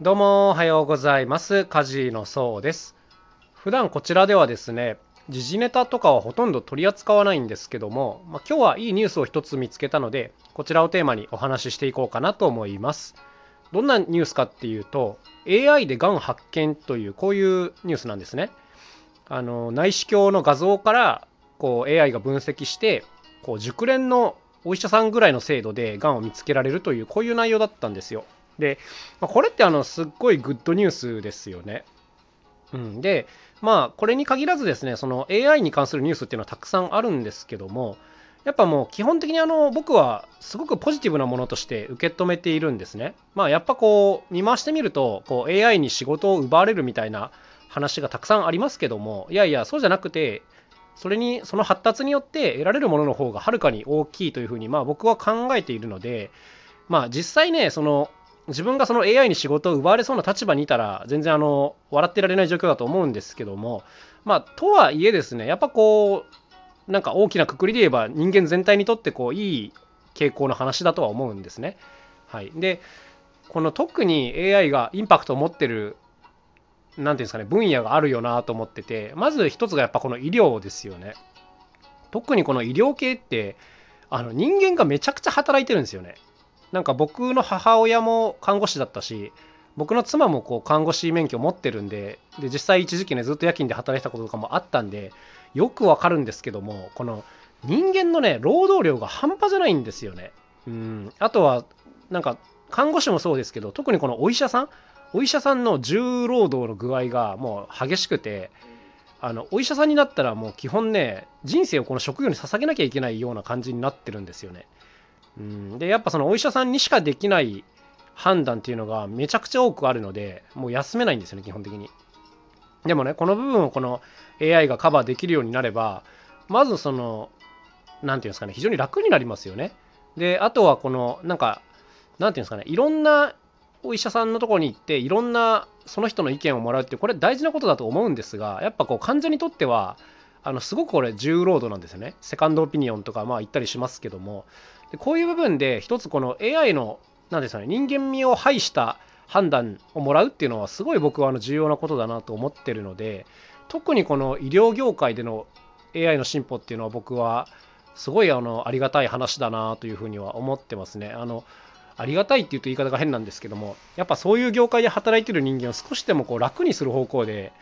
どうもおはようございます。カジのそうです。普段こちらではですね、時事ネタとかはほとんど取り扱わないんですけども、まあ、今日はいいニュースを一つ見つけたので、こちらをテーマにお話ししていこうかなと思います。どんなニュースかっていうと、AI でがん発見というこういうニュースなんですね。あの内視鏡の画像からこう AI が分析して、こう熟練のお医者さんぐらいの精度でがんを見つけられるというこういう内容だったんですよ。で、まこれってあのすっごいグッドニュースですよね。うん、で、まあこれに限らずですね、その AI に関するニュースっていうのはたくさんあるんですけども、やっぱもう基本的にあの僕はすごくポジティブなものとして受け止めているんですね。まあやっぱこう見回してみるとこう AI に仕事を奪われるみたいな話がたくさんありますけどもいやいやそうじゃなくてそれにその発達によって得られるものの方がはるかに大きいというふうにまあ僕は考えているのでまあ実際ねその自分がその AI に仕事を奪われそうな立場にいたら全然あの笑ってられない状況だと思うんですけどもまあとはいえですねやっぱこうなんか大きなくくりで言えば人間全体にとってこういい傾向の話だとは思うんですね。はい、でこの特に AI がインパクトを持ってる何ていうんですかね分野があるよなと思っててまず一つがやっぱこの医療ですよね。特にこの医療系ってあの人間がめちゃくちゃ働いてるんですよね。なんか僕の母親も看護師だったし僕の妻もこう看護師免許持ってるんでで実際一時期ねずっと夜勤で働いてたこととかもあったんでよくわかるんですけどもこの人間のね労働量が半端じゃないんですよね。うんあとはなんか看護師もそうですけど特にこのお医者さんお医者さんの重労働の具合がもう激しくてあのお医者さんになったらもう基本ね人生をこの職業に捧げなきゃいけないような感じになってるんですよね。うんでやっぱそのお医者さんにしかできない判断っていうのがめちゃくちゃ多くあるのでもう休めないんですよね基本的に。でもねこの部分をこの AI がカバーできるようになればまずその何て言うんですかね非常に楽になりますよね。であとはこのなんか何て言うんですかねいろんなお医者さんのところに行っていろんなその人の意見をもらうってこれ大事なことだと思うんですがやっぱこう患者にとってはあのすごくこれ重労働なんですよねセカンドオピニオンとかまあ言ったりしますけどもでこういう部分で一つこの AI の何ですかね人間味を排した判断をもらうっていうのはすごい僕はあの重要なことだなと思ってるので特にこの医療業界での AI の進歩っていうのは僕はすごいあのありがたい話だなというふうには思ってますね。あのありがたいっていうと言い方が変なんですけどもやっぱそういう業界で働いてる人間を少しでもこう楽にする方向で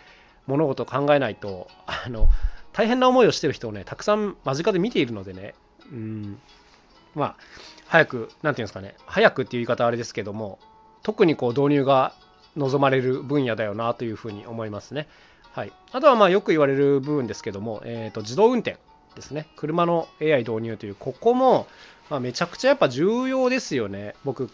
物事を考えないとあの大変な思いをしてる人をねたくさん間近で見ているのでねうんまあ早く何て言うんですかね早くっていう言い方はあれですけども特にこう導入が望まれる分野だよなというふうに思いますね。はい、あとはまあよく言われる部分ですけども、えー、と自動運転ですね車の AI 導入というここもま、めちゃくちゃやっぱ重要ですよね。僕、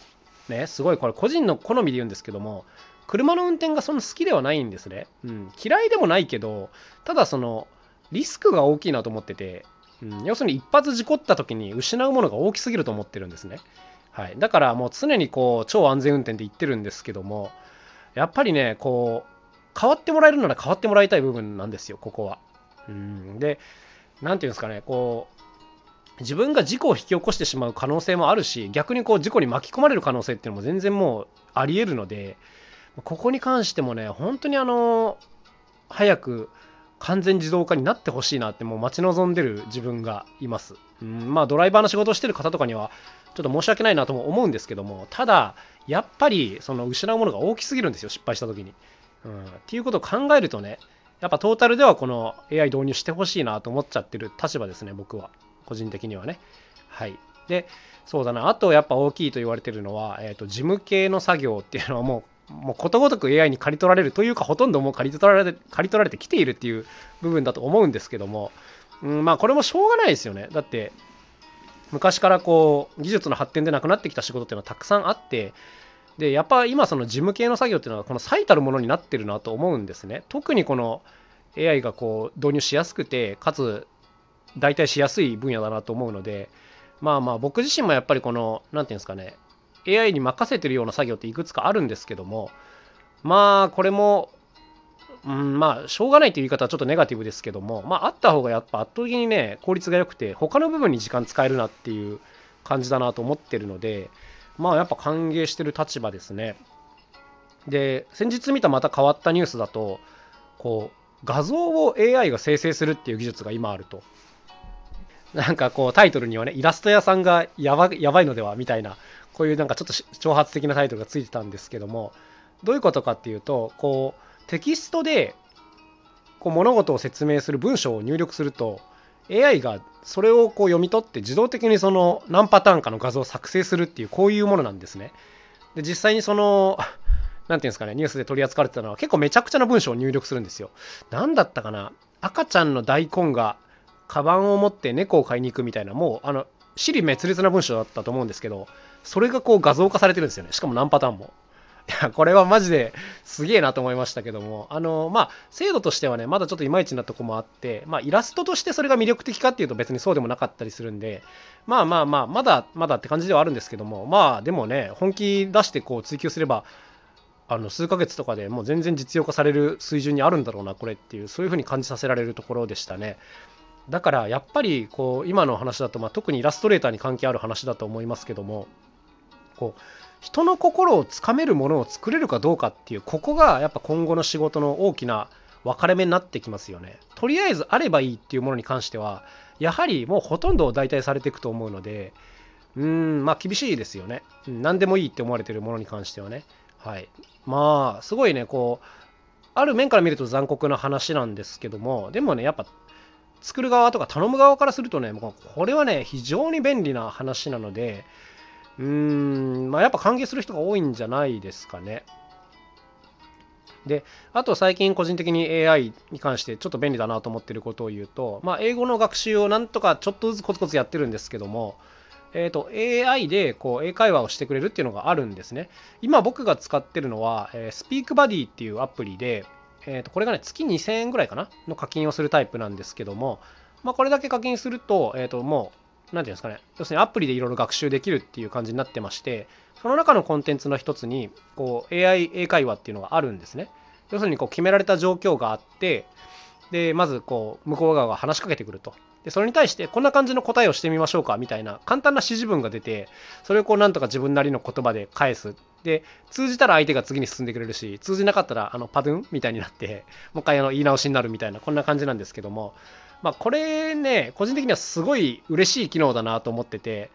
ね、すごいこれ個人の好みで言うんですけども、車の運転がそんな好きではないんですね。うん、嫌いでもないけど、ただその、リスクが大きいなと思ってて、うん、要するに一発事故った時に失うものが大きすぎると思ってるんですね。はい。だからもう常にこう、超安全運転で言ってるんですけども、やっぱりね、こう、変わってもらえるなら変わってもらいたい部分なんですよ、ここは。うん、で、なんていうんですかね、こう、自分が事故を引き起こしてしまう可能性もあるし逆にこう事故に巻き込まれる可能性っていうのも全然もうありえるのでここに関してもね本当にあの早く完全自動化になってほしいなってもう待ち望んでる自分がいます、うん、まあドライバーの仕事をしてる方とかにはちょっと申し訳ないなとも思うんですけどもただやっぱりその失うものが大きすぎるんですよ失敗した時に、うん、っていうことを考えるとねやっぱトータルではこの AI 導入してほしいなと思っちゃってる立場ですね僕は個人的にはね。はい。で、そうだな、あとやっぱ大きいと言われてるのは、えーと、事務系の作業っていうのはもう、もうことごとく AI に刈り取られるというか、ほとんどもう刈り取られて刈り取られてきているっていう部分だと思うんですけども、うん、まあこれもしょうがないですよね。だって、昔からこう、技術の発展でなくなってきた仕事っていうのはたくさんあって、で、やっぱ今その事務系の作業っていうのはこの最たるものになってるなと思うんですね。特にこの AI がこう導入しやすくて、かつ代替しやすい分野だなと思うので、まあまあ僕自身もやっぱりこの、何て言うんですかね、AI に任せてるような作業っていくつかあるんですけども、まあこれも、うん、まあしょうがないという言い方はちょっとネガティブですけども、まああった方がやっぱ圧倒的にね、効率が良くて、他の部分に時間使えるなっていう感じだなと思ってるので、まあやっぱ歓迎してる立場ですね。で、先日見たまた変わったニュースだと、こう、画像を AI が生成するっていう技術が今あると。なんかこうタイトルにはね、イラスト屋さんがやばやばいのではみたいな、こういうなんかちょっと挑発的なタイトルがついてたんですけども、どういうことかっていうと、こう、テキストでこう物事を説明する文章を入力すると、AI がそれをこう読み取って自動的にその何パターンかの画像を作成するっていうこういうものなんですね。で実際にその何ていうんですかねニュースで取り扱われてたのは結構めちゃくちゃな文章を入力するんですよ。何だったかな赤ちゃんの大根がカバンを持って猫を買いに行くみたいなもうあの尻滅裂な文章だったと思うんですけどそれがこう画像化されてるんですよねしかも何パターンも。いや、これはマジですげえなと思いましたけども、あの、まあ、精度としてはね、まだちょっといまいちなとこもあって、まあ、イラストとしてそれが魅力的かっていうと別にそうでもなかったりするんで、まあまあまあ、まだまだって感じではあるんですけども、まあ、でもね、本気出してこう追求すれば、あの数ヶ月とかでもう全然実用化される水準にあるんだろうな、これっていう、そういうふうに感じさせられるところでしたね。だからやっぱりこう今の話だと、まあ、特にイラストレーターに関係ある話だと思いますけどもこう人の心をつかめるものを作れるかどうかっていうここがやっぱ今後の仕事の大きな分かれ目になってきますよね。とりあえずあればいいっていうものに関してはやはりもうほとんど代替されていくと思うのでうーんまあ厳しいですよね、何でもいいって思われてるものに関してはね。はい。まあすごいねこうある面から見ると残酷な話なんですけどもでもねやっぱ作る側とか頼む側からするとねもうこれはね非常に便利な話なのでうーん、まあ、やっぱ歓迎する人が多いんじゃないですかね。で、あと最近個人的に AI に関してちょっと便利だなと思っていることを言うと、まあ、英語の学習をなんとかちょっとずつコツコツやってるんですけども、えーと、AI でこう英会話をしてくれるっていうのがあるんですね。今僕が使ってるのは、えー、SpeakBuddy っていうアプリで、えー、とこれがね、月2000円ぐらいかなの課金をするタイプなんですけども、まあ、これだけ課金すると、えー、ともう何ていうんですかね、要するにアプリでいろいろ学習できるっていう感じになってまして、その中のコンテンツの一つに、こう AI 英会話っていうのがあるんですね。要するにこう決められた状況があって、で、まずこう向こう側が話しかけてくると。で、それに対してこんな感じの答えをしてみましょうかみたいな簡単な指示文が出て、それをこうなんとか自分なりの言葉で返す。で、通じたら相手が次に進んでくれるし、通じなかったらあのパドゥンみたいになって、もう一回あの言い直しになるみたいな、こんな感じなんですけども、まあ、これね、個人的にはすごい嬉しい機能だなと思ってて、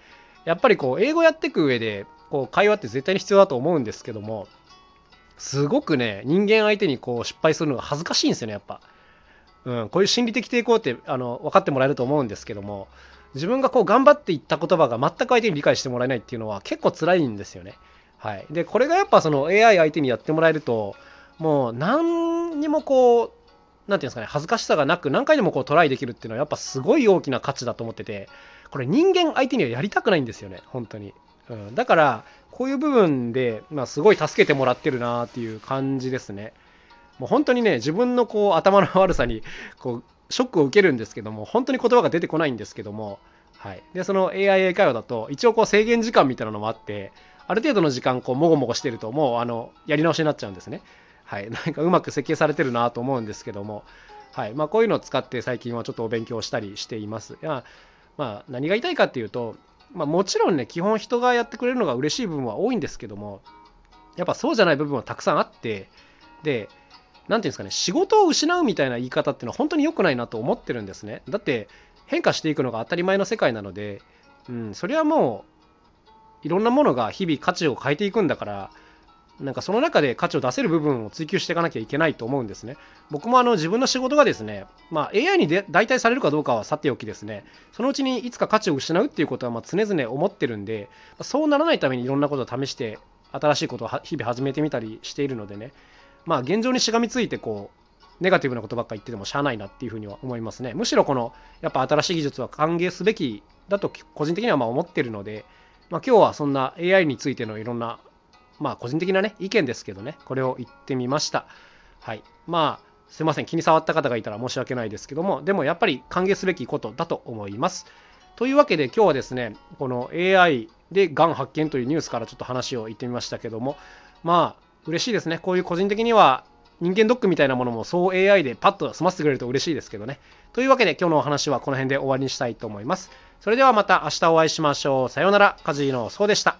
やっぱりこう、英語やっていく上で、こう、会話って絶対に必要だと思うんですけども、すごくね、人間相手にこう、失敗するのが恥ずかしいんですよね、やっぱ。うん、こういう心理的抵抗ってあの分かってもらえると思うんですけども、自分がこう頑張っていった言葉が全く相手に理解してもらえないっていうのは結構辛いんですよね。はい。で、これがやっぱその AI 相手にやってもらえると、もう何にもこう、なんていうんですかね、恥ずかしさがなく何回でもこうトライできるっていうのはやっぱすごい大きな価値だと思ってて、これ人間相手にはやりたくないんですよね、本当に。うん、だから、こういう部分で、まあ、すごい助けてもらってるなっていう感じですね。もう本当にね、自分のこう頭の悪さにこうショックを受けるんですけども、本当に言葉が出てこないんですけども、はい。で、その AI 英会話だと、一応こう制限時間みたいなのもあって、ある程度の時間こうもごもごしてると、もうあのやり直しになっちゃうんですね。はい、なんかうまく設計されてるなと思うんですけども、はいまあ、こういうのを使って最近はちょっとお勉強したりしています。いやまあ、何が言いたいかっていうと、まあ、もちろんね、基本人がやってくれるのが嬉しい部分は多いんですけども、やっぱそうじゃない部分はたくさんあって、で、なんていうんですかね、仕事を失うみたいな言い方っていうのは本当に良くないなと思ってるんですね。だって変化していくのが当たり前の世界なので、うん、それはもういろんなものが日々価値を変えていくんだから、なんかその中で価値を出せる部分を追求していかなきゃいけないと思うんですね。僕もあの自分の仕事がですね、まあ、AI に代替されるかどうかはさておきですね、そのうちにいつか価値を失うっていうことはま常々思ってるんで、そうならないためにいろんなことを試して、新しいことを日々始めてみたりしているのでね、まあ現状にしがみついてこう、ネガティブなことばっか言っててもしゃあないなっていうふうには思いますね。むしろこの、やっぱ新しい技術は歓迎すべきだと個人的にはま思ってるので、まあ、今日はそんな AI についてのいろんなまあ個人的なね、意見ですけどね、これを言ってみました。はい。まあ、すいません、気に障った方がいたら申し訳ないですけども、でもやっぱり歓迎すべきことだと思います。というわけで今日はですね、この AI でがん発見というニュースからちょっと話を言ってみましたけども、まあ、嬉しいですね。こういう個人的には人間ドックみたいなものもそう AI でパッと済ませてくれると嬉しいですけどね。というわけで今日のお話はこの辺で終わりにしたいと思います。それではまた明日お会いしましょう。さようなら。カジノそうでした。